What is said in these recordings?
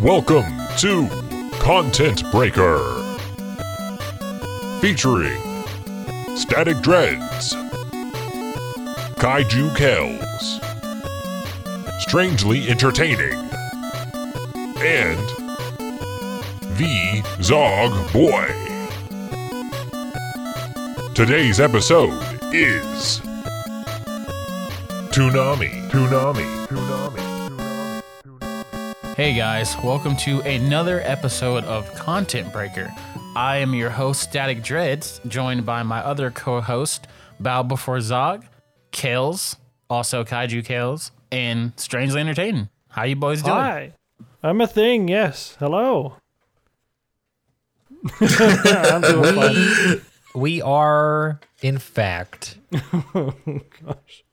Welcome to Content Breaker. Featuring Static Dreads, Kaiju Kells, Strangely Entertaining, and The Zog Boy. Today's episode is Toonami. Toonami. Toonami. Hey guys, welcome to another episode of Content Breaker. I am your host, Static Dreads, joined by my other co host, Bow Before Zog, Kales, also Kaiju Kales, and Strangely Entertaining. How you boys doing? Hi. I'm a thing, yes. Hello. I'm doing fine. We are, in fact. Oh, gosh.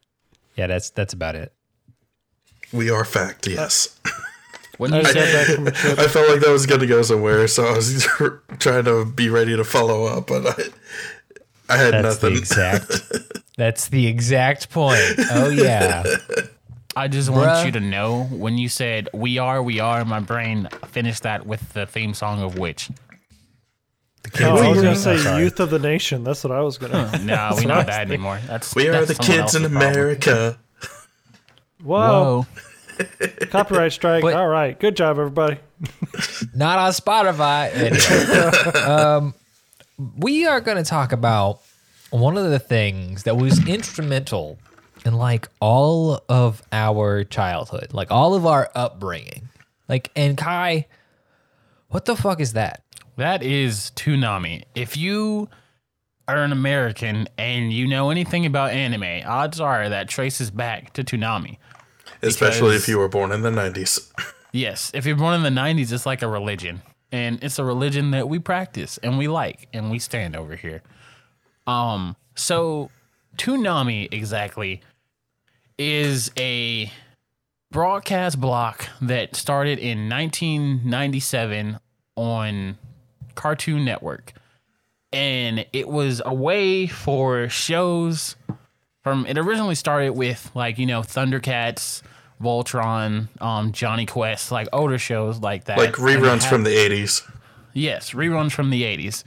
Yeah, that's that's about it. We are fact, yes. Uh, When I you said said that from a trip. I felt like that was going to go somewhere, so I was trying to be ready to follow up, but I, I had That's nothing. the exact. that's the exact point. Oh yeah. I just want Bruh. you to know when you said we are, we are, my brain finished that with the theme song of which. Oh, I was Amazing. going to say I'm sorry. Youth of the Nation. That's what I was going to. No, That's we what not was that thinking. anymore. That's we are the kids in else's problem. America. Whoa. Whoa. Copyright strike. But- All right. Good job, everybody. Not on Spotify. Anyway, um, we are going to talk about one of the things that was instrumental in like all of our childhood, like all of our upbringing. Like, and Kai, what the fuck is that? That is Toonami. If you are an American and you know anything about anime, odds are that traces back to Toonami. Especially if you were born in the 90s. Yes, if you're born in the 90s, it's like a religion. And it's a religion that we practice and we like and we stand over here. Um, so Toonami exactly is a broadcast block that started in 1997 on Cartoon Network. And it was a way for shows from it originally started with like, you know, Thundercats, Voltron, um, Jonny Quest, like older shows like that. Like reruns had- from the 80s. Yes, reruns from the 80s.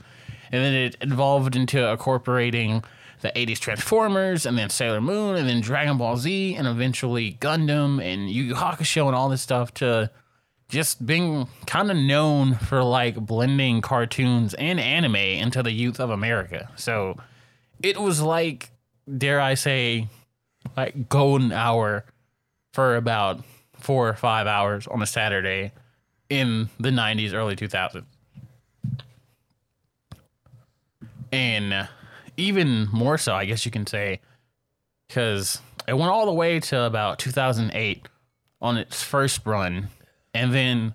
And then it evolved into incorporating the 80s Transformers and then Sailor Moon and then Dragon Ball Z and eventually Gundam and Yu Yu Hakusho and all this stuff to just being kind of known for like blending cartoons and anime into the youth of America. So it was like, dare I say, like golden hour for about four or five hours on a Saturday in the 90s, early 2000s. And even more so, I guess you can say, because it went all the way to about 2008 on its first run. And then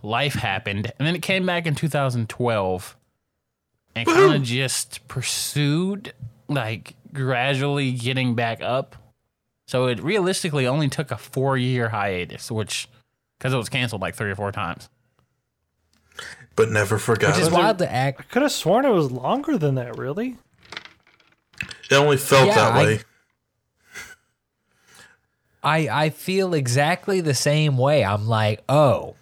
life happened. And then it came back in 2012 and kind of just pursued, like, gradually getting back up. So it realistically only took a four year hiatus, which, because it was canceled like three or four times. But never forgot. Which is it. wild to act. I could have sworn it was longer than that, really. It only felt Yeah, that I- way. I I feel exactly the same way. I'm like, oh,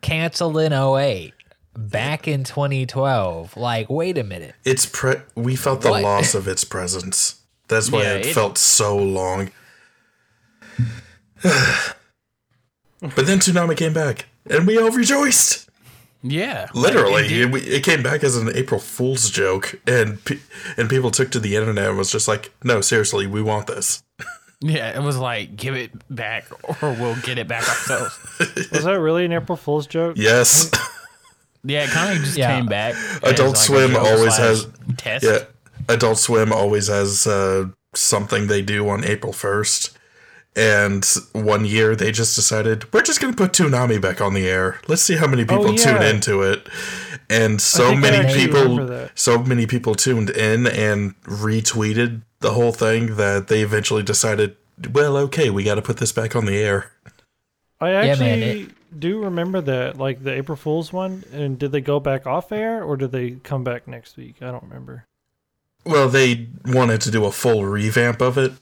canceled in 08, back in 2012. Like, wait a minute. It's pre- we felt the What? loss of its presence. That's why Yeah, it, it- felt so long. but then Toonami came back, and we all rejoiced. Yeah. Literally, it it, it came back as an April Fool's joke, and pe- and people took to the internet and was just like, "No, seriously, we want this." yeah, it was like, give it back or we'll get it back ourselves. Was that really an April Fool's joke? Yes, Yeah, it kind of just Yeah. came back. Adult like, Swim always has- test. yeah. Adult Swim always has uh, something they do on April first, and one year they just decided we're just going to put Toonami back on the air. Let's see how many oh, people Oh, tune into it. And so think I many people, so many people tuned in and retweeted the whole thing that they eventually decided, well, okay, we got to put this back on the air. I man, actually it- do remember that, like the April Fool's one. And did they go back off air or did they come back next week? I don't remember. Well, they wanted to do a full revamp of it,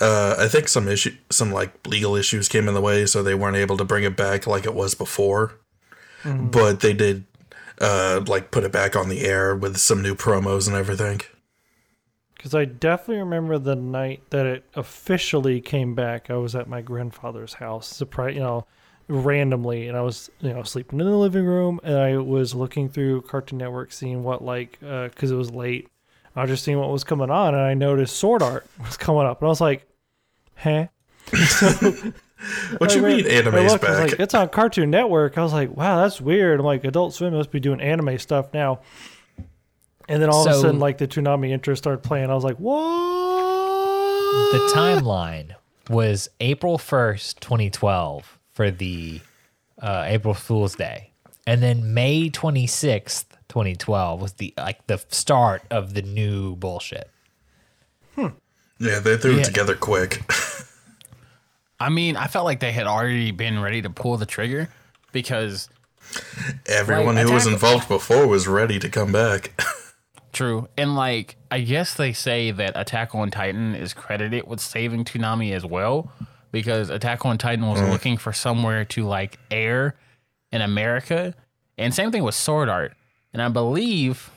uh, I think some issue, some like legal issues came in the way, so they weren't able to bring it back like it was before. But they did, uh, like put it back on the air with some new promos and everything. Because I definitely remember the night that it officially came back. I was at my grandfather's house, surprise, you know, randomly, and I was, you know, sleeping in the living room, and I was looking through Cartoon Network, seeing what like, because it was late. I was just seeing what was coming on, and I noticed Sword Art was coming up, and I was like, "Huh." What I you read- mean I anime's looked, back? like, it's on Cartoon Network. I was like, wow, that's weird. I'm like, Adult Swim must be doing anime stuff now. And then all of a sudden, like the Toonami intro started playing. I was like, what? The timeline was April 1st, 2012 for the uh, April Fool's Day. And then May 26th, 2012 was the like the start of the new bullshit. Hmm. yeah, they threw Yeah. it together quick. I mean, I felt like they had already been ready to pull the trigger because Everyone Like, who was involved before was ready to come back. True. And like I guess they say that Attack on Titan is credited with saving Toonami as well because Attack on Titan was hmm. looking for somewhere to like air in America. And same thing with Sword Art. And I believe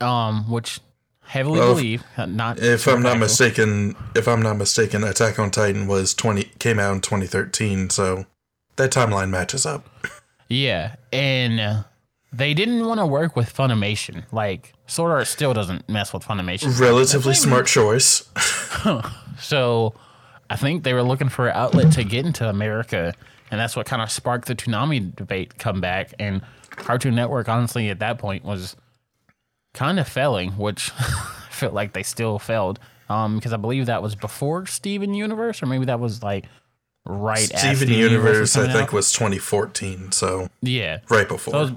um which heavily Well, believe not If I'm not mistaken, if I'm not mistaken, Attack on Titan was 20 came out in 2013, so that timeline matches up. Yeah, and they didn't want to work with Funimation. Like Sword Art still doesn't mess with Funimation. Relatively smart choice. So I think they were looking for an outlet to get into America, and that's what kind of sparked the Toonami debate come back. And Cartoon Network, honestly, at that point was kind of failing, which I felt like they still failed. Um, because I believe that was before Steven Universe, or maybe that was like right after Steven Steven Universe, I think, out. was 2014, so yeah. right before. So was-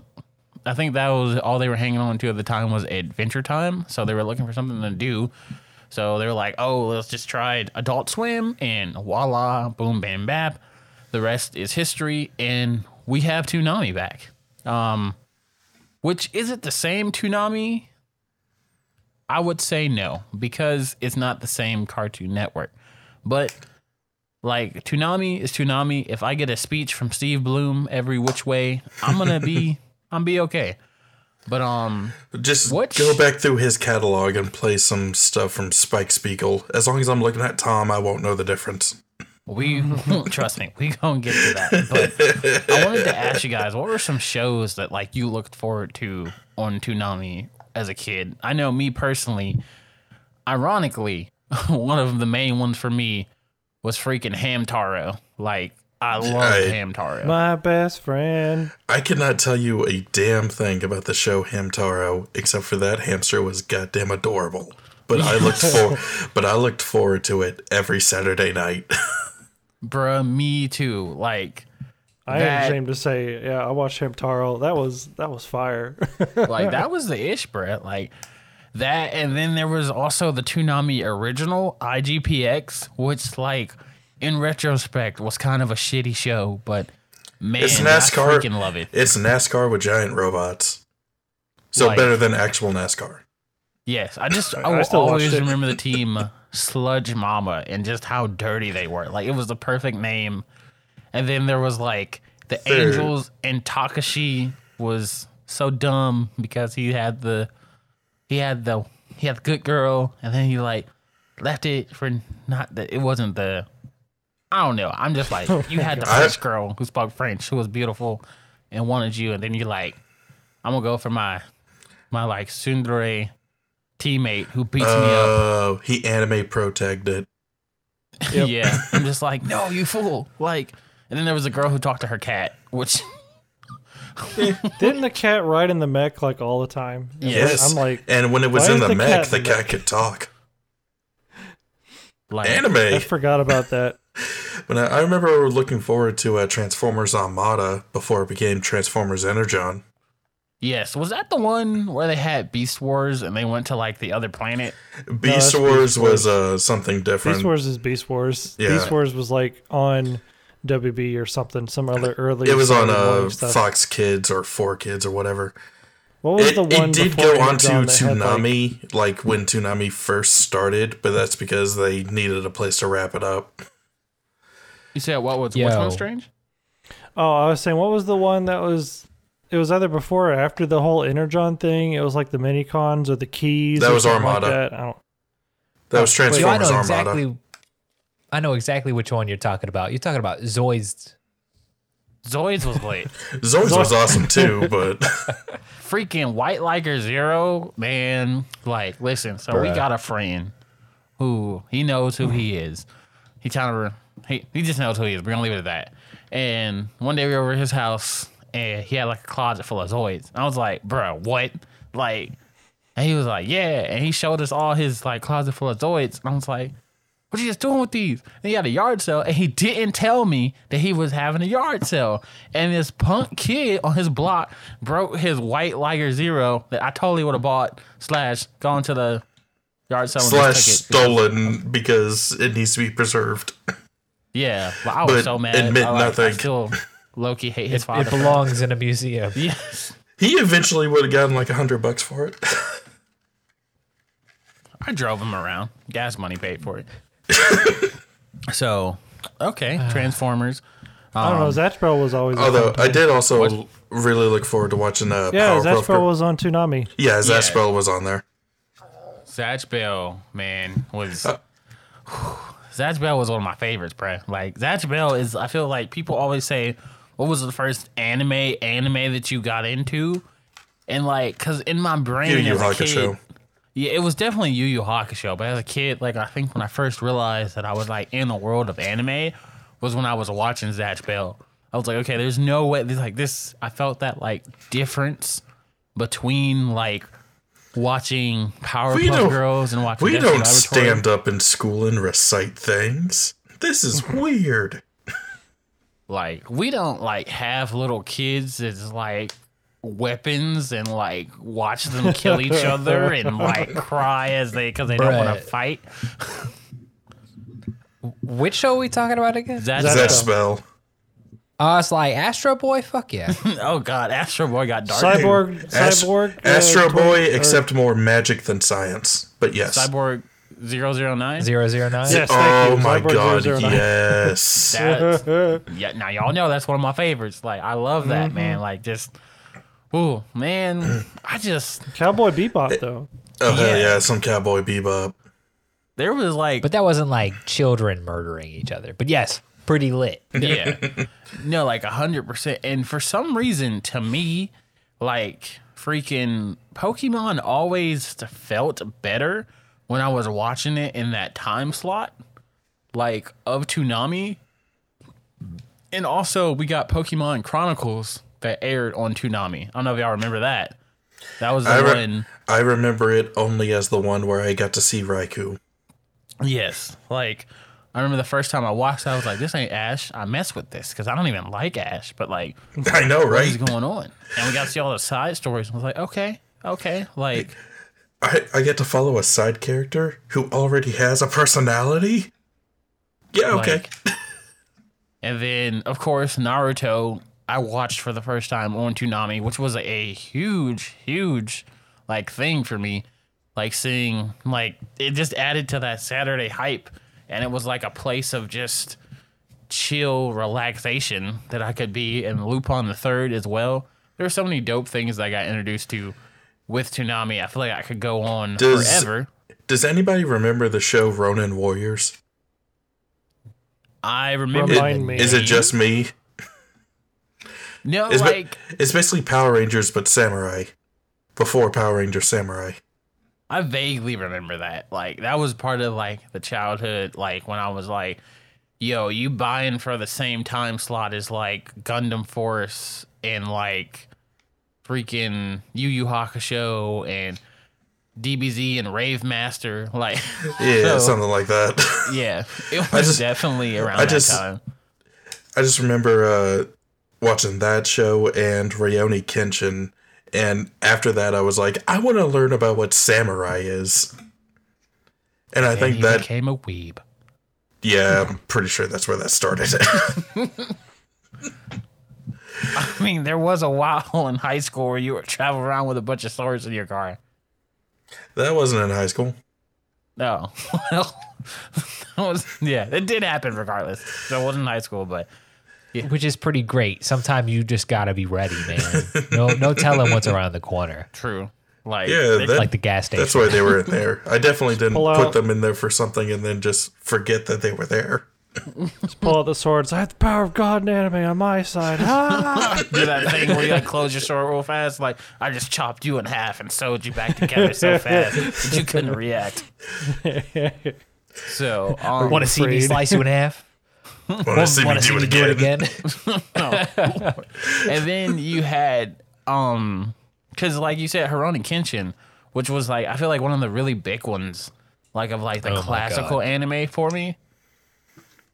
I think that was all they were hanging on to at the time was Adventure Time. So they were looking for something to do. So they were like, "Oh, let's just try Adult Swim," and voila, boom, bam, bap. The rest is history, and we have Toonami back. Um, which is it the same Toonami? I would say no because it's not the same Cartoon Network. But like Toonami is Toonami. If I get a speech from Steve Blum every which way, I'm gonna be I'm be okay. But um, Just Which- go back through his catalog and play some stuff from Spike Spiegel. As long as I'm looking at Tom, I won't know the difference. We trust me, we gonna get to that. But I wanted to ask you guys, what were some shows that like you looked forward to on Toonami as a kid? I know me personally, ironically, one of the main ones for me was freaking Hamtaro. Like I loved I- Hamtaro. My best friend. I cannot tell you a damn thing about the show Hamtaro, except for that hamster was goddamn adorable. But I looked for, but I looked forward to it every Saturday night. Bruh, me too. Like I That- am ashamed to say, yeah, I watched Hamtaro. That was that was fire. like that was the ish, Brett. Like that, and then there was also the Toonami original IGPX, which, like, in retrospect, was kind of a shitty show, but man, It's NASCAR, I NASCAR. freaking love it. It's NASCAR with giant robots. So Like- better than actual NASCAR. Yes, I just I, I will always remember the team Sludge Mama and just how dirty they were. Like it was the perfect name. And then there was like the Third. Angels and Takashi was so dumb because he had the he had the he had the good girl and then he like left it for not that it wasn't the I don't know. I'm just like you had the French girl who spoke French who was beautiful and wanted you and then you like I'm gonna go for my my like Tsundere teammate who beats me up. Oh, he anime pro tagged it. Yeah. I'm just like, no, you fool. Like, and then there was a girl who talked to her cat, which Didn't the cat ride in the mech like all the time? And Yes. I'm like, and when it was in the, the mech, the cat mech? could talk. like Anime. I forgot about that. But I, I remember looking forward to uh, Transformers Armada before it became Transformers Energon. Yes. Was that the one where they had Beast Wars and they went to like the other planet? Beast that's Wars Beast was uh, something different. Beast Wars is Beast Wars. Yeah. Beast Wars was like on WB or something, some other early. it was on Saturday uh. Fox Kids or Four Kids or whatever. What was It, the one it did go on to Energon that had, like- Toonami, like, when Toonami first started, but that's because they needed a place to wrap it up. You said what was which Yo. one strange? Oh, I was saying, what was the one that was? It was either before or after the whole Energon thing. It was like the mini cons or the keys. That or was Armada. Like that. I don't. That was Oh, wait. I Transformers know Armada. exactly. I know exactly which one you're talking about. You're talking about Zoids. Zoids was late. Zoids was awesome too, but Freaking White Liger Zero, man. Like, listen, so we got a friend who he knows who he is. He kind of he he just knows who he is. We're gonna leave it at that. And one day we were over at his house and he had like a closet full of Zoids. I was like, bro, what? Like, and he was like, yeah. And he showed us all his like closet full of Zoids. And I was like, what are you just doing with these? And he had a yard sale, and he didn't tell me that he was having a yard sale. And this punk kid on his block broke his white Liger Zero that I totally would have bought slash gone to the yard sale slash just took it. stolen because it needs to be preserved. Yeah, but I was But so mad. admit I, like, I nothing. still Loki hate his father. It belongs in a museum. Yes. He eventually would have gotten like a hundred bucks for it. I drove him around. Gas money paid for it. so, okay, Transformers. I don't know. Zatch Bell was always. Although I did also really look forward to watching uh, Yeah, Powerpuff Zatch Bell Girl- was on Toonami. yeah, Yeah. Zatch Bell was on there. Zatch Bell, man, was Uh, Zatch Bell was one of my favorites, bro. Like Zatch Bell is I feel like people always say, What was the first anime anime that you got into? And like, cause in my brain Yu Yu as a kid, Hakusho. yeah, it was definitely Yu Yu Hakusho. But as a kid, like I think when I first realized that I was like in the world of anime was when I was watching Zatch Bell. I was like, okay, there's no way. There's like this. I felt that like difference between like watching Powerpuff Girls and watching. We Dexter's don't stand up in school and recite things. This is weird. Like we don't like have little kids as like weapons and like watch them kill each other and like cry as they because they don't want to fight. Which show are we talking about again? That's Zatch Zatch Bell. Uh, it's like Astro Boy. Fuck yeah. oh god, Astro Boy got dark. Cyborg, Ast- Cyborg, uh, Astro twen- Boy, uh, except more magic than science. But yes. Cyborg 009? Zero zero nine. Yes, oh thank you. my Cyborg god, 009. yes. That, yeah, now y'all know that's one of my favorites. Like I love that Mm-hmm. man. Like just, oh man, I just Cowboy Bebop though. Oh Yeah. yeah, some cowboy bebop. there was like But that wasn't like children murdering each other. But yes, pretty lit. yeah no like a hundred percent and for some reason to me like freaking pokemon always felt better when i was watching it in that time slot like of Toonami. and also we got pokemon chronicles that aired on Toonami. i don't know if y'all remember that that was the I, re- one I remember it only as the one where I got to see Raikou. Yes. Like, I remember the first time I watched, I was like, this ain't Ash. I mess with this because I don't even like Ash, but like, I know, right? what is going on? And we got to see all the side stories. I was like, okay, okay. Like, I, I get to follow a side character who already has a personality? Yeah, okay. like, and then, of course, Naruto, I watched for the first time on Toonami, which was a huge, huge, like, thing for me. Like, seeing, like, it just added to that Saturday hype. And it was like a place of just chill relaxation that I could be and Lupin the Third as well. There were so many dope things that I got introduced to with Toonami. I feel like I could go on Does- forever. Does anybody remember the show Ronin Warriors? I remember. Remind me. Is it just me? No, It's, ba- like it's basically Power Rangers but samurai. Before Power Ranger Samurai. I vaguely remember that. Like that was part of like the childhood. Like when I was like, "Yo, you buying for the same time slot as like Gundam Force and like freaking Yu Yu Hakusho and DBZ and Rave Master." Like, Yeah, So- something like that. yeah, it was just- definitely around I that just- time. I just remember uh, watching that show and Rurouni Kenshin, and after that, I was like, I want to learn about what samurai is. And I And think that, became a weeb. yeah, I'm pretty sure that's where that started. I mean, there was a while in high school where you were traveling around with a bunch of swords in your car. That wasn't in high school. No, well, that was yeah, it did happen regardless. So it wasn't in high school, but which is pretty great. Sometimes you just gotta be ready, man. No, no telling what's around the corner. true. Like Yeah, that, Like the gas station. That's why they were in there. I definitely didn't put them in there for something and then just forget that they were there. Pull out the swords. I have the power of God and anime on my side. Ah! do that thing where you like close your sword real fast. Like I just chopped you in half and sewed you back together so fast that you couldn't react. So um, Want to see me slice you in half? Want to see me Want to do me it do it again? again? and then you had um because like you said Rurouni Kenshin which was like I feel like one of the really big ones like of like the Oh classical anime for me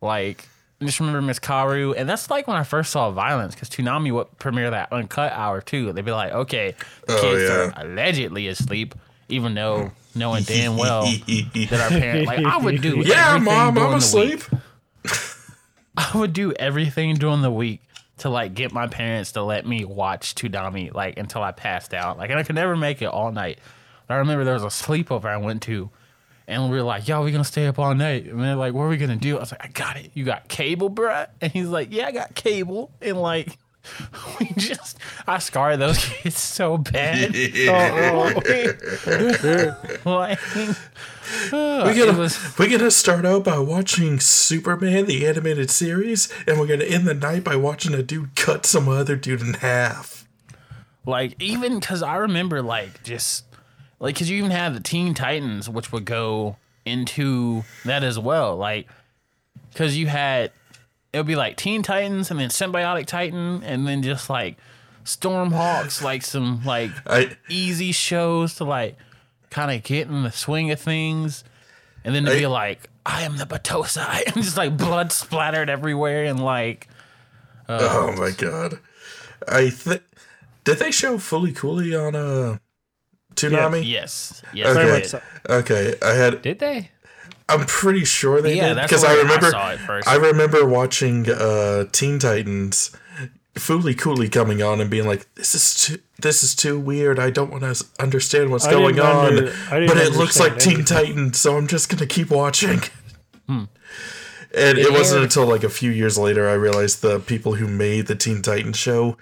like I just remember Miss Karu and that's like when I first saw Violence because Toonami would premiere that uncut hour too they'd be like okay the Oh, kids yeah. are allegedly asleep even though hmm. knowing damn well that our parents like I would do yeah, mom, I'm asleep. I would do everything during the week to like get my parents to let me watch Toonami like until I passed out. Like and I could never make it all night. But I remember there was a sleepover I went to and we were like, yo, we're gonna stay up all night. And they're like, what are we gonna do? I was like, I got it. You got cable, bruh? And he's like, Yeah, I got cable. And like we just I scarred those kids so bad. Oh, oh, oh. like We're it gonna, was we're gonna start out by watching Superman, the animated series, and we're gonna end the night by watching a dude cut some other dude in half. Like even because I remember like just like because you even had the Teen Titans, which would go into that as well. Like because you had it would be like Teen Titans and then Sym-Bionic Titan and then just like Stormhawks, like some like I easy shows to like kind of get in the swing of things, and then to be like, I am the Battousai, and just like blood splattered everywhere, and like oh my god, I think did they show Fooly Cooley on uh Toonami? yes, yes, Okay. I Very much so. Okay, I had. Did they? I'm pretty sure they Yeah, did that's because where I I remember. saw it first. I remember watching uh, Teen Titans, Fooly Cooley coming on and being like, "This is too, this is too weird. I don't want to understand what's I going on, under- but it looks like Teen Titans, so I'm just gonna keep watching." Hmm. And it wasn't until like a few years later I realized the people who made the Teen Titans show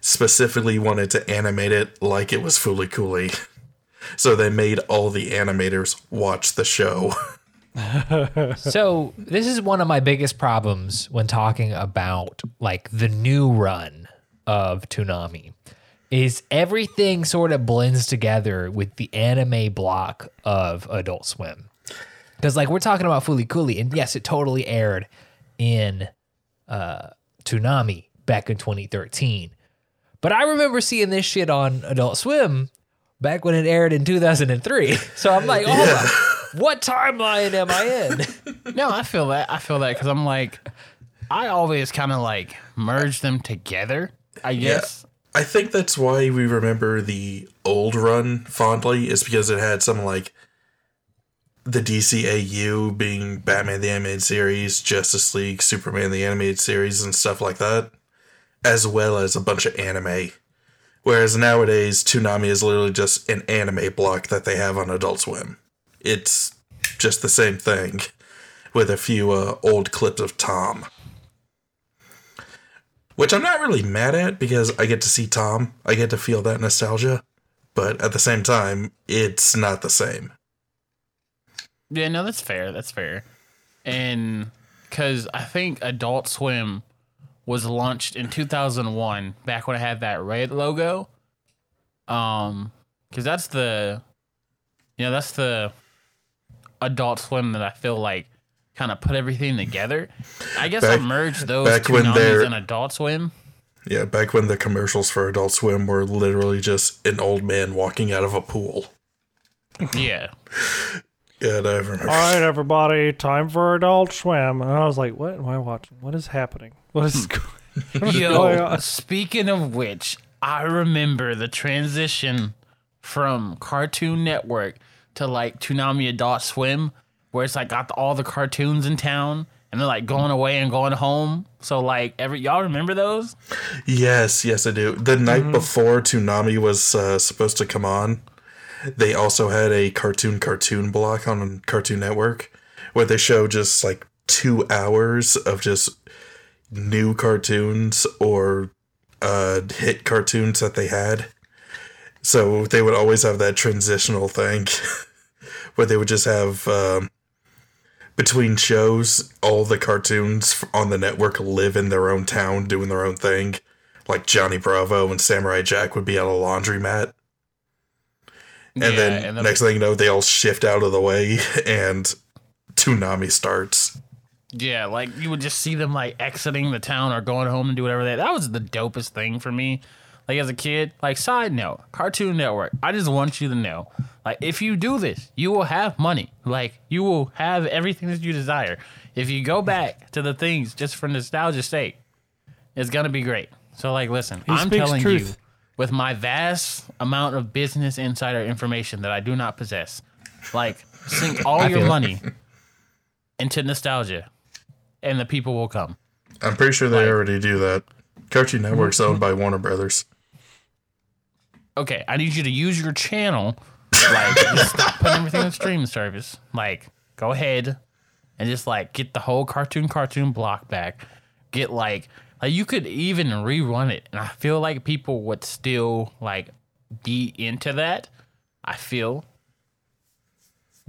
specifically wanted to animate it like it was Fooly Cooley. So they made all the animators watch the show. So this is one of my biggest problems when talking about like the new run of Toonami is everything sort of blends together with the anime block of Adult Swim. Because like we're talking about Fooly Cooley, and yes, it totally aired in uh Toonami back in 2013. But I remember seeing this shit on Adult Swim back when it aired in 2003. So I'm like, oh, my, what timeline am I in? No, I feel that. I feel that because I'm like, I always kind of like merge them together. I guess. I think that's why we remember the old run fondly, is because it had some like the DCAU being Batman the Animated Series, Justice League, Superman the Animated Series, and stuff like that, as well as a bunch of anime. Whereas nowadays, Toonami is literally just an anime block that they have on Adult Swim. It's just the same thing, with a few uh, old clips of Tom which I'm not really mad at because I get to see Tom. I get to feel that nostalgia, but at the same time, it's not the same. Yeah, no, that's fair. That's fair. And because I think Adult Swim was launched in 2001, back when it had that red logo. Um, because that's the, you know, that's the Adult Swim that I feel like kind of put everything together. I guess Back- I merged those back two when Namis they're- and Adult Swim. Yeah, back when the commercials for Adult Swim were literally just an old man walking out of a pool. Yeah. Yeah, I remember. All right, everybody, time for Adult Swim. And I was like, what am I watching? What is happening? What is going going Yo, on? speaking of which, I remember the transition from Cartoon Network to like Toonami Adult Swim, where it's like got the, all the cartoons in town, and they're like going away and going home. So like every y'all remember those? Yes, yes, I do. The night before Toonami was uh, supposed to come on, they also had a cartoon cartoon block on Cartoon Network where they show just like two hours of just new cartoons or uh, hit cartoons that they had. So they would always have that transitional thing where they would just have um, between shows, all the cartoons on the network live in their own town doing their own thing. Like Johnny Bravo and Samurai Jack would be on a laundromat. And Yeah, then and then- next thing you know, they all shift out of the way and Toonami starts. Yeah, like you would just see them like exiting the town or going home and do whatever they. That was the dopest thing for me. Like as a kid, like side note, Cartoon Network. I just want you to know, like if you do this, you will have money. Like you will have everything that you desire. If you go back to the things just for nostalgia's sake, it's gonna be great. So like, listen, I'm speaks telling you, with my vast amount of business insider information that I do not possess, like sink all your money into nostalgia, and the people will come. I'm pretty sure they Like- already do that. Cartoon Network's mm-hmm. owned by Warner Brothers. okay, I need you to use your channel. Like, just stop putting everything on streaming service. Like, go ahead and just like get the whole cartoon cartoon block back. Get like, like you could even rerun it, and I feel like people would still like be into that. I feel.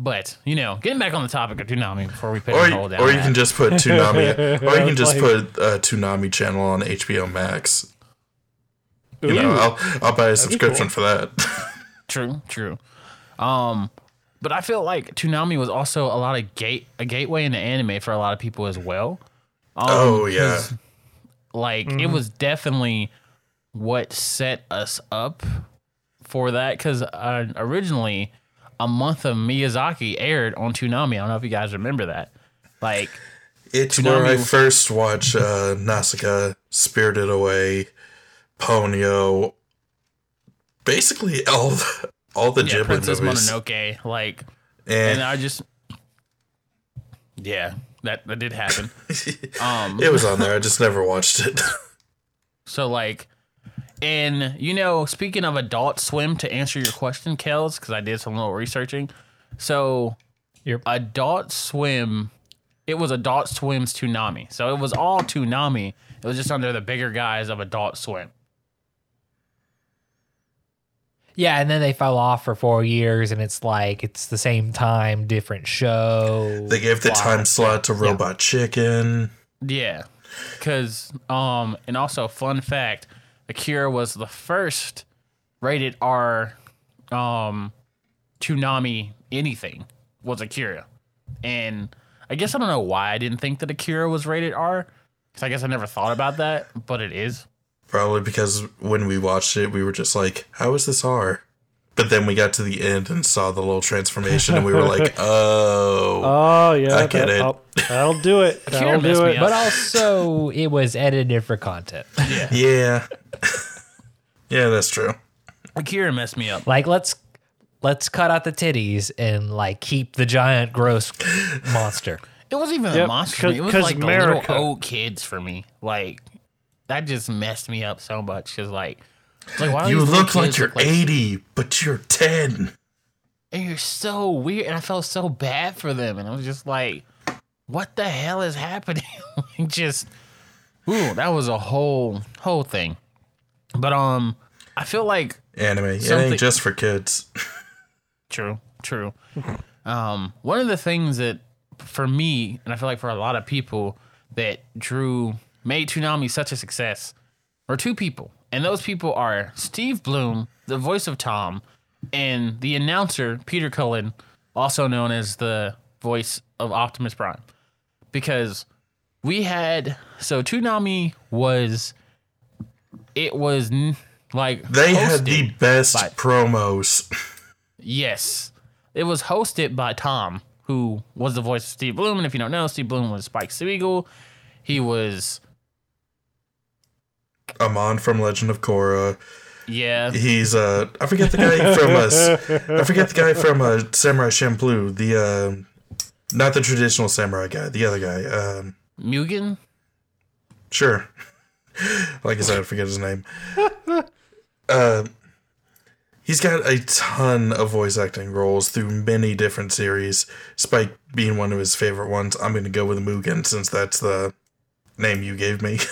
But you know, getting back on the topic of Toonami before we put Or, a you- down. or you that. can just put Toonami, or you can just Like- put a Toonami channel on HBO Max. You know, I'll, I'll buy a subscription cool. for that. True, true. Um, but I feel like Toonami was also a lot of gate a gateway into anime for a lot of people as well. Um, oh yeah, like it was definitely what set us up for that because uh, originally a month of Miyazaki aired on Toonami. I don't know if you guys remember that. Like, it's where I Toonami- first watched uh, Nausicaa, Spirited Away, Ponyo. Basically, all the, all the yeah, Ghibli Princess movies, Mononoke, like, and and I just, yeah, that that did happen. um, it was on there. I just never watched it. So like, and you know, speaking of Adult Swim, to answer your question, Kels, because I did some little researching. So, Yep. Adult Swim, it was Adult Swim's Toonami. So it was all Toonami. It was just under the bigger guise of Adult Swim. Yeah, and then they fell off for four years, and it's like it's the same time, different show. They gave the time slot to Robot Chicken. Yeah, because um, and also fun fact, Akira was the first rated R, um, Toonami anything was Akira, and I guess I don't know why I didn't think that Akira was rated R, because I guess I never thought about that, but it is. Probably because when we watched it, we were just like, "How is this R?" But then we got to the end and saw the little transformation, and we were like, "Oh, Oh yeah, I get that, it. that'll do it. That'll messed do me it. up. but also, it was edited for content. yeah, yeah, that's true." Akira messed me up. like, let's let's cut out the titties and like keep the giant gross monster. It wasn't even Yep, the monster. for me. It was 'cause like the America. little old kids for me. Like that just messed me up so much. Cause like, it's like why You look like you're 80, but you're 10. and you're so weird. And I felt so bad for them. And I was just like, what the hell is happening? Just, ooh, that was a whole whole thing. But um, I feel like Anime, it ain't just for kids. True, true. um, one of the things that for me, and I feel like for a lot of people that drew made Toonami such a success were two people. And those people are Steve Blum, the voice of Tom, and the announcer, Peter Cullen, also known as the voice of Optimus Prime. Because we had so Toonami was it was n- like They had the best by- promos. Yes. It was hosted by Tom, who was the voice of Steve Blum. And if you don't know, Steve Blum was Spike Spiegel. He was, Amon from Legend of Korra. yeah, He's uh I forget the guy from us. I forget the guy from uh, Samurai Champloo. The uh, Not the traditional samurai guy, the other guy. Um, Mugen? Sure. like I said, I forget his name. uh, he's got a ton of voice acting roles through many different series. Spike being one of his favorite ones. I'm going to go with Mugen since that's the name you gave me.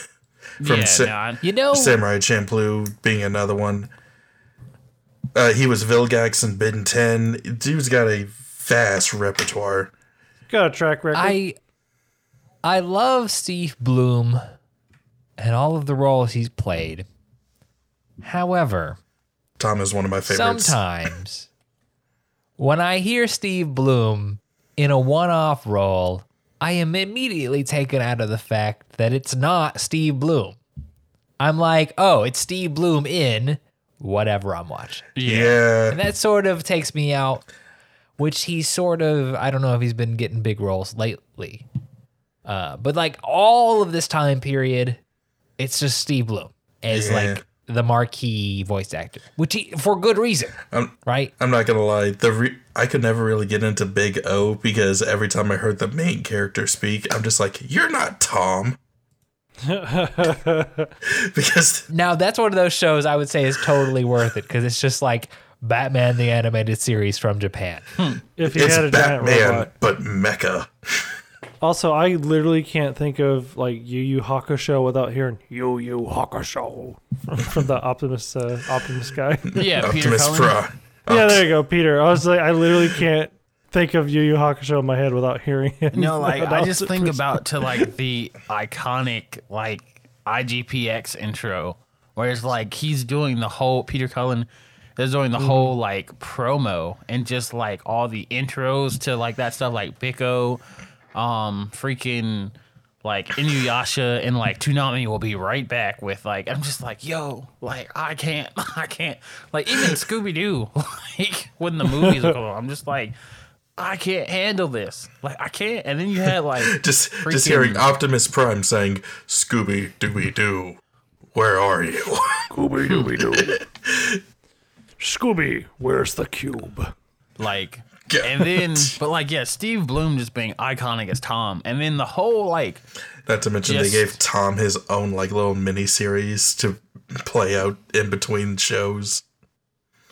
From yeah, Sa- no, I- You know, Samurai Champloo being another one. Uh, he was Vilgax in Ben 10. Dude's got a vast repertoire. Got a track record. I I love Steve Blum and all of the roles he's played. However, Tom is one of my favorites. sometimes when I hear Steve Blum in a one-off role, I am immediately taken out of the fact that it's not Steve Blum. I'm like, "Oh, it's Steve Blum in whatever I'm watching." Yeah. And that sort of takes me out, which he sort of, I don't know if he's been getting big roles lately. Uh, but like all of this time period, it's just Steve Blum as Yeah. like the marquee voice actor, which he, for good reason, I'm- right? I'm not gonna lie. The re- I could never really get into Big O because every time I heard the main character speak, I'm just like, "You're not Tom," because Now that's one of those shows I would say is totally worth it because it's just like Batman the animated series from Japan. if you it's had a giant Batman robot. but mecha. Also, I literally can't think of like Yu Yu Hakusho without hearing Yu Yu Hakusho from, from the Optimus uh, Optimus guy. yeah, Peter Optimus Cullen. Prime. Yeah, there you go, Peter. I was like, I literally can't think of Yu Yu Hakusho in my head without hearing it. No, like I just think for- about to like the iconic like IGPX intro, where it's like he's doing the whole Peter Cullen is doing the whole like promo and just like all the intros to like that stuff like Biko, um, freaking like Inuyasha and like Toonami will be right back with like I'm just like yo like I can't I can't like even Scooby Doo like when the movies are going I'm just like I can't handle this like I can't and then you had like Just just hearing Optimus Prime saying, "Scooby Dooby Doo, where are you?" Scooby Dooby Doo. Scooby, where's the cube? like Yeah. and then but like yeah Steve Blum just being iconic as Tom and then the whole like Not to mention Just- they gave Tom his own like little mini series to play out in between shows.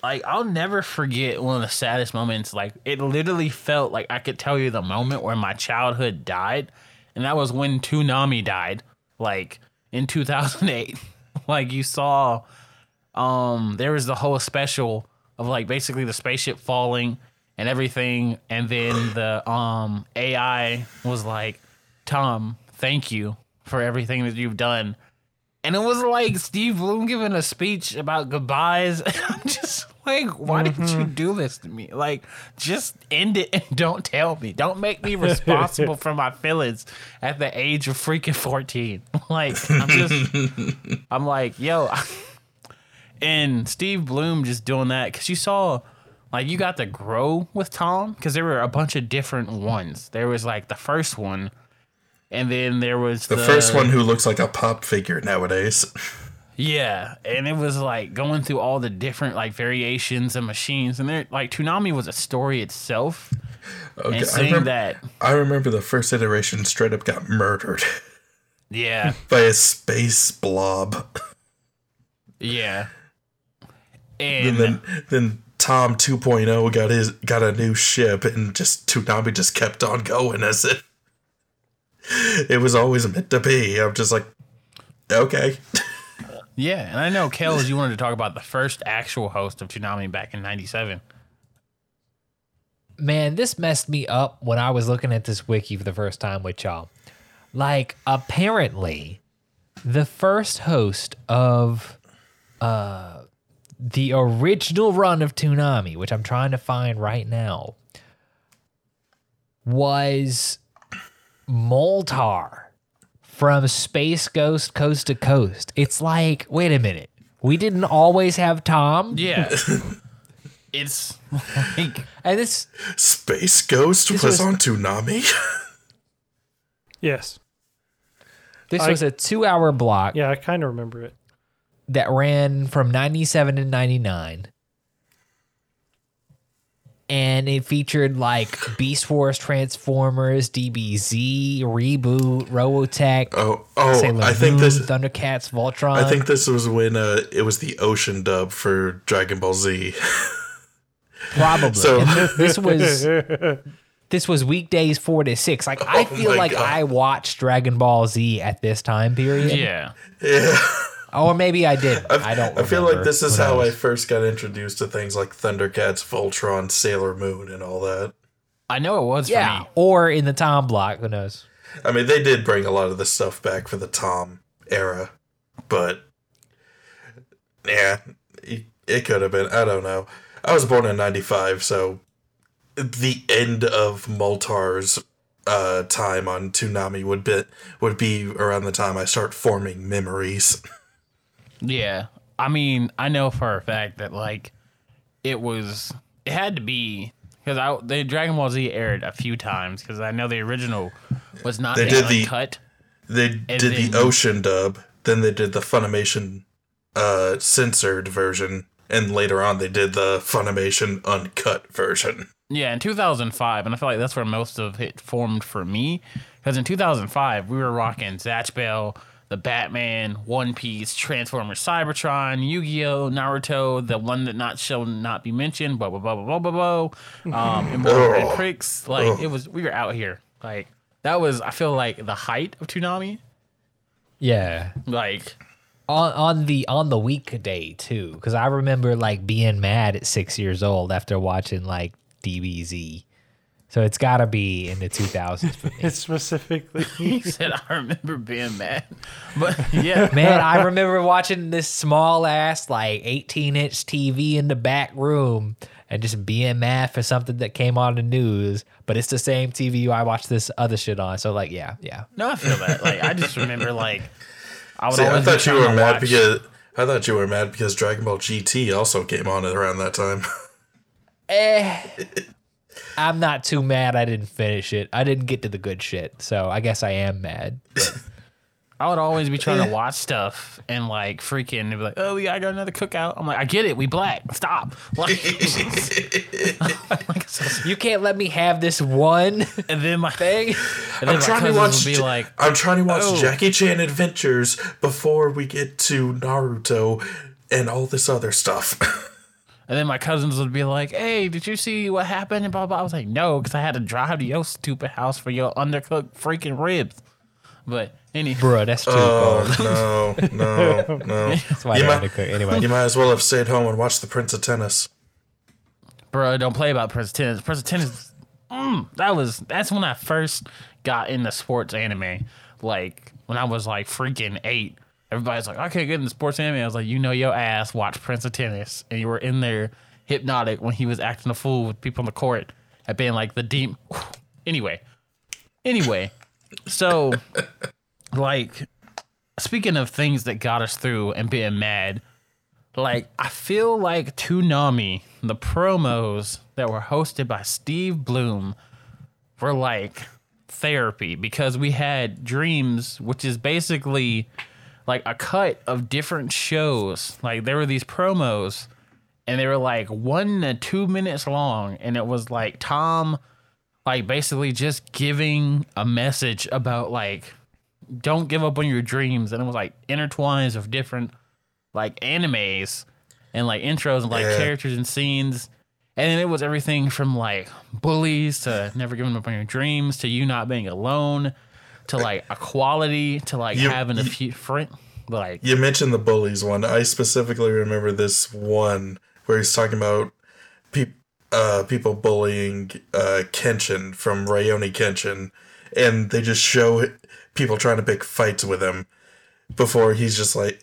like I'll never forget one of the saddest moments. Like it literally felt like I could tell you the moment where my childhood died, and that was when Toonami died, like in 2008. like you saw, um, there was the whole special of like basically the spaceship falling and everything, and then the um AI was like, Tom, thank you for everything that you've done. And it was like Steve Blum giving a speech about goodbyes. And I'm just like, why did you do this to me? Like, just end it and don't tell me. Don't make me responsible for my feelings at the age of freaking 14. Like, I'm just, I'm like, yo. And Steve Blum just doing that because you saw, like, you got to grow with Tom because there were a bunch of different ones. There was like the first one, and then there was The, first one who looks like a pop figure nowadays. Yeah, and it was like going through all the different like variations and machines, and there like Toonami was a story itself, Okay, and I, remember, that, I remember the first iteration straight up got murdered yeah, by a space blob. yeah, And and then then Tom 2.0 got his got a new ship and just Toonami just kept on going as it it was always meant to be. I'm just like okay. yeah, and I know Kels, you wanted to talk about the first actual host of Toonami back in '97. man, this messed me up when I was looking at this wiki for the first time with y'all. Like, apparently, the first host of uh, the original run of Toonami, which I'm trying to find right now, was Moltar from Space Ghost Coast to Coast. It's like, wait a minute. We didn't always have Tom. Yeah, it's like And this Space Ghost was, was- on Toonami. Yes. this I- was a two hour block. Yeah, I kind of remember it. That ran from 97 to 99 and it featured like Beast Wars, Transformers, DBZ, Reboot, Robotech, Oh, oh, Sailor I think Moon, this. Thundercats, Voltron. I think this was when uh, it was the ocean dub for Dragon Ball Z. probably. So- and this was this was weekdays four to six. Like I Oh feel my like God. I watched Dragon Ball Z at this time period. Yeah. yeah, Or maybe I did. I don't. I feel like this is Who how I knows? first got introduced to things like Thundercats, Voltron, Sailor Moon, and all that. I know it was Yeah, for me. or in the Tom block. Who knows? I mean, they did bring a lot of the stuff back for the Tom era, but yeah, it, it could have been. I don't know. I was born in '95, so the end of Moltar's uh, time on Toonami would be would be around the time I start forming memories. Yeah. I mean, I know for a fact that like it was it had to be because I the Dragon Ball Z aired a few times because I know the original was not They the did the- uncut. They did the Ocean dub, then they did the Funimation uh, censored version, and later on they did the Funimation uncut version. Yeah, in 2005, and I feel like that's where most of it formed for me. Because in 2005, we were rocking Zatch Bell, the Batman, One Piece, Transformers, Cybertron, Yu-Gi-Oh, Naruto, the one that not shall not be mentioned, blah blah blah blah blah blah, blah. Um, Immortal Grand Prix. Like it was, we were out here. Like that was, I feel like the height of Toonami. Yeah, Like on on the on the weekday too, because I remember like being mad at six years old after watching like DBZ. So it's got to be in the 2000s for me. Specifically he said, I remember being mad, but yeah, Man, I remember watching this small ass like 18 inch TV in the back room and just being mad for something that came on the news. But it's the same TV I watch this other shit on. So like, yeah, yeah. no, I feel that. Like I just remember like I would See, I thought you were mad watch- because I thought you were mad because Dragon Ball GT also came on around that time. Eh. I'm not too mad. I didn't finish it. I didn't get to the good shit. So I guess I am mad. I would always be trying to watch stuff and like freaking they'd be like, oh yeah, I got another cookout. I'm like, I get it, we black. Stop. Like, like, so- You can't let me have this one and then my thing. and then I'm my trying to cousins watch. would be like, I'm trying to watch "Oh." Jackie Chan Adventures before we get to Naruto and all this other stuff. And then my cousins would be like, hey, did you see what happened? And blah blah. I was like, no, because I had to drive to your stupid house for your undercooked freaking ribs. But any Bro, that's too cold. oh no, no, no! That's why you, they're might, undercooked. Anyway. you might as well have stayed home and watched The Prince of Tennis. bro, don't play about Prince of Tennis. Prince of Tennis, mm, that was that's when I first got into sports anime. Like when I was like freaking eight, everybody's like, "Okay, get into sports anime." I was like, "You know your ass, watch Prince of Tennis," and you were in there hypnotic when he was acting a fool with people on the court at being like the deep. Anyway, anyway, so like speaking of things that got us through and being mad, like I feel like Toonami, the promos that were hosted by Steve Blum were like therapy because we had Dreams, which is basically like a cut of different shows. Like there were these promos and they were like one to two minutes long, and it was like Tom like basically just giving a message about like don't give up on your dreams and it was like intertwines of different like animes and like intros and like Yeah. characters and scenes and then it was everything from like bullies to never giving up on your dreams to you not being alone to like equality to like You- having a few friend like You mentioned the bullies one. I specifically remember this one where he's talking about peop uh, people bullying uh, Kenshin from Rurouni Kenshin, and they just show people trying to pick fights with him before he's just like.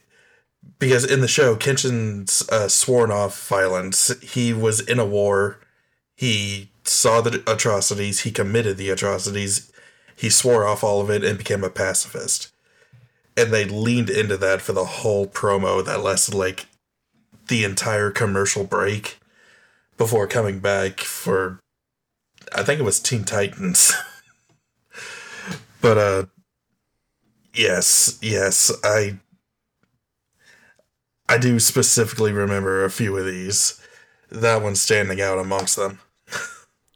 Because in the show, Kenshin's uh, sworn off violence. He was in a war. He saw the atrocities. He committed the atrocities. He swore off all of it and became a pacifist and they leaned into that for the whole promo that lasted like the entire commercial break before coming back for I think it was Teen Titans. but uh yes, yes, I I do specifically remember a few of these. That one standing out amongst them.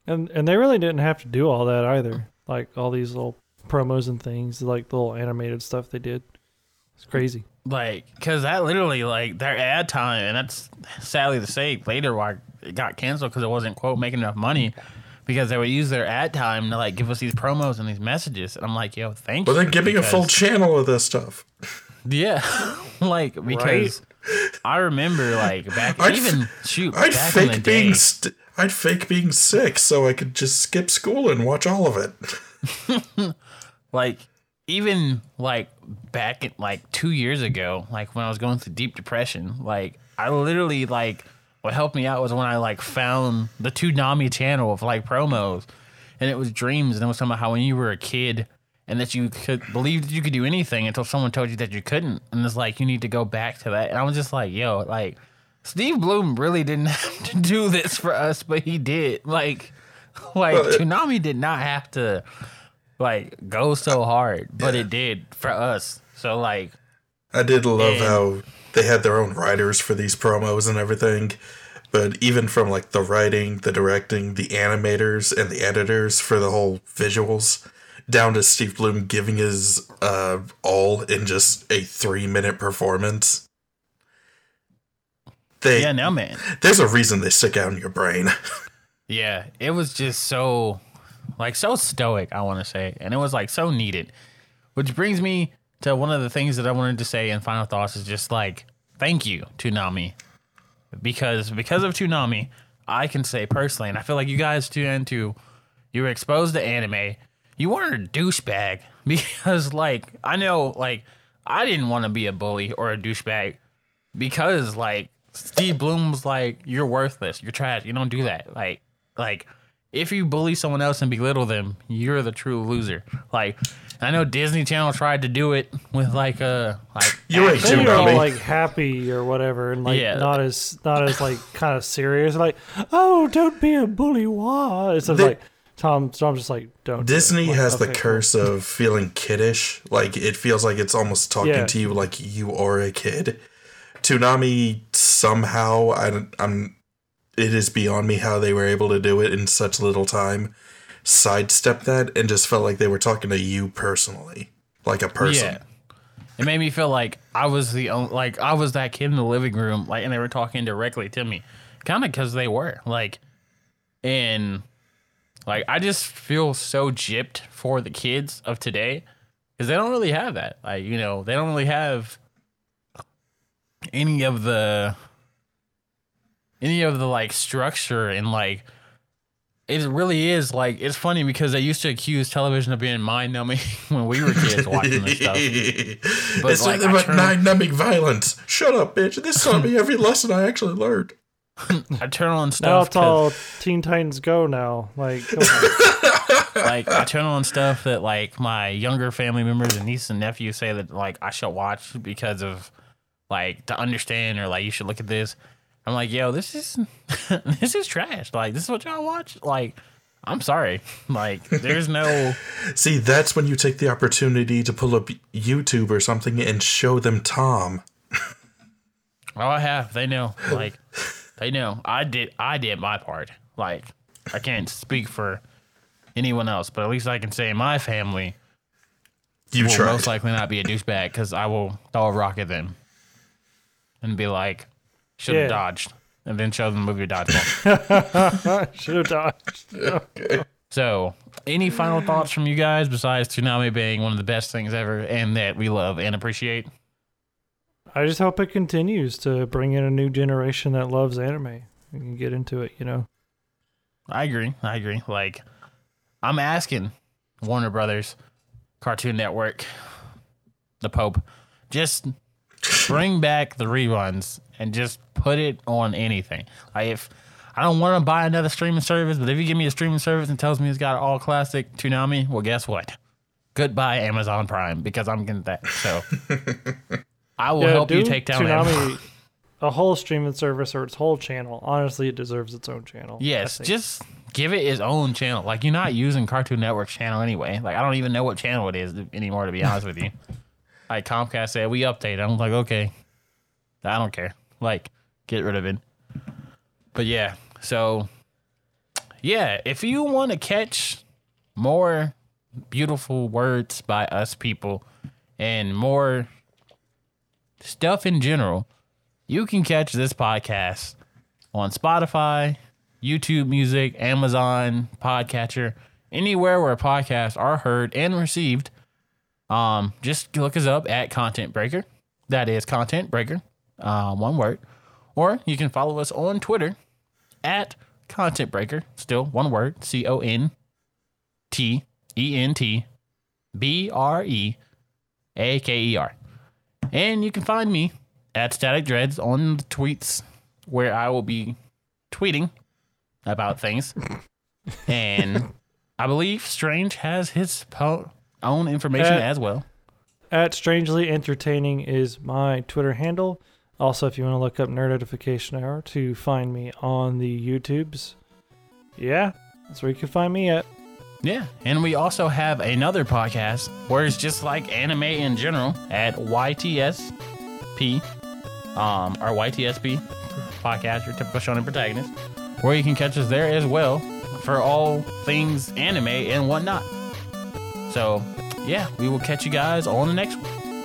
And and they really didn't have to do all that either. Like all these little promos and things, like the little animated stuff they did. It's crazy. like because that literally like their ad time and that's sadly to say later why it got canceled because it wasn't quote making enough money because they would use their ad time to like give us these promos and these messages and i'm like yo thank Well, you then give me a full channel of this stuff. yeah like because i remember like back I'd f- even shoot I'd back in the day being st- I'd fake being sick so I could just skip school and watch all of it. like even like back at like two years ago, like when I was going through deep depression, like I literally like what helped me out was when I like found the Toonami channel of like promos, and it was dreams, and it was talking about how when you were a kid and that you could believe that you could do anything until someone told you that you couldn't, and it's like you need to go back to that, and I was just like, yo, like Steve Blum really didn't have to do this for us, but he did, like. Like Well, it- Toonami did not have to like go so hard, but it did for us. So like I did love And- how they had their own writers for these promos and everything. But even from like the writing, the directing, the animators, and the editors for the whole visuals, down to Steve Blum giving his uh, all in just a three minute performance. They yeah, now man. there's a reason they stick out in your brain. Yeah, it was just so like so stoic, I want to say, and it was like so needed. Which brings me to one of the things that I wanted to say in final thoughts is just like thank you Toonami. Because because of Toonami, I can say personally, and I feel like you guys too into you were exposed to anime. You weren't a douchebag because like I know like I didn't want to be a bully or a douchebag because like Steve Blum's like you're worthless, you're trash, you don't do that. Like like if you bully someone else and belittle them, you're the true loser. Like I know Disney Channel tried to do it with like uh like You ain't Then Too you're all dummy. like happy or whatever, and like Yeah. not as not as like kind of serious. Like, oh, don't be a bully, wah. It's The- like Tom. Tom's just like, don't. do it. Disney Like, has the okay, cool. curse of feeling kiddish. Like it feels like it's almost talking Yeah. to you like you are a kid. Toonami somehow I, I'm. It is beyond me how they were able to do it in such little time. Sidestep that and just felt like they were talking to you personally, like a person. Yeah. It made me feel like I was the only, like I was that kid in the living room, like, and they were talking directly to me, kind of because they were like, and like I just feel so gypped for the kids of today because they don't really have that. Like you know, they don't really have any of the any of the like structure and like it really is like it's funny because they used to accuse television of being mind numbing when we were kids watching this stuff. But, it's like, nothing I but turn- violence. Shut up, bitch. This taught me every lesson I actually learned. I turn on stuff. Now stuff it's all Teen Titans Go now. Like, come on. 'cause, like I turn on stuff that like my younger family members and nieces and nephews say that like I should watch because of like to understand or like you should look at this. I'm like, yo, this is this is trash. Like this is what y'all watch. Like, I'm sorry. Like, there's no See, that's when you take the opportunity to pull up YouTube or something and show them Tom. Oh, I have. They know. Like, they know. I did. I did my part. Like, I can't speak for anyone else, but at least I can say in my family You will tried. most likely not be a douchebag because I will throw a rock at them and be like, should have Yeah. dodged, and then show them the movie dodgeball. Should have dodged. Okay. so, any final thoughts from you guys besides Toonami being one of the best things ever and that we love and appreciate? I just hope it continues to bring in a new generation that loves anime and can get into it. You know. I agree. I agree. Like, I'm asking Warner Brothers, Cartoon Network, the Pope, just bring back the reruns and just put it on anything. Like, if I don't want to buy another streaming service, but if you give me a streaming service and tells me it's got all classic Toonami, well, guess what? Goodbye, Amazon Prime, because I'm getting that. So, I will help you take down Amazon. Toonami. A whole streaming service or its whole channel. Honestly, it deserves its own channel. Yes, just give it its own channel. Like you're not using Cartoon Network's channel anyway. Like I don't even know what channel it is anymore, to be honest with you. Like Comcast said, we update. I'm like, okay, I don't care. Like, get rid of it. But yeah, so yeah, if you want to catch more beautiful words by us people and more stuff in general, you can catch this podcast on Spotify, YouTube Music, Amazon Podcatcher, anywhere where podcasts are heard and received. Um, just look us up at Content Breaker. That is Content Breaker, uh, one word. Or you can follow us on Twitter at Content Breaker, still one word, C O N T E N T B R E A K E R. And you can find me at Static Dreads on the tweets where I will be tweeting about things. and I believe Strange has his po- own information Uh, as well. At Strangely Entertaining is my Twitter handle. Also, if you want to look up Nerd Notification Hour to find me on the YouTubes, yeah, that's where you can find me at. Yeah, and we also have another podcast where it's just like anime in general at YTSP, um, our YTSP podcast, your typical shonen protagonist, where you can catch us there as well for all things anime and whatnot. So, yeah, we will catch you guys on the next one.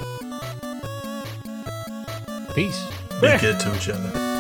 Peace. Be good to each other.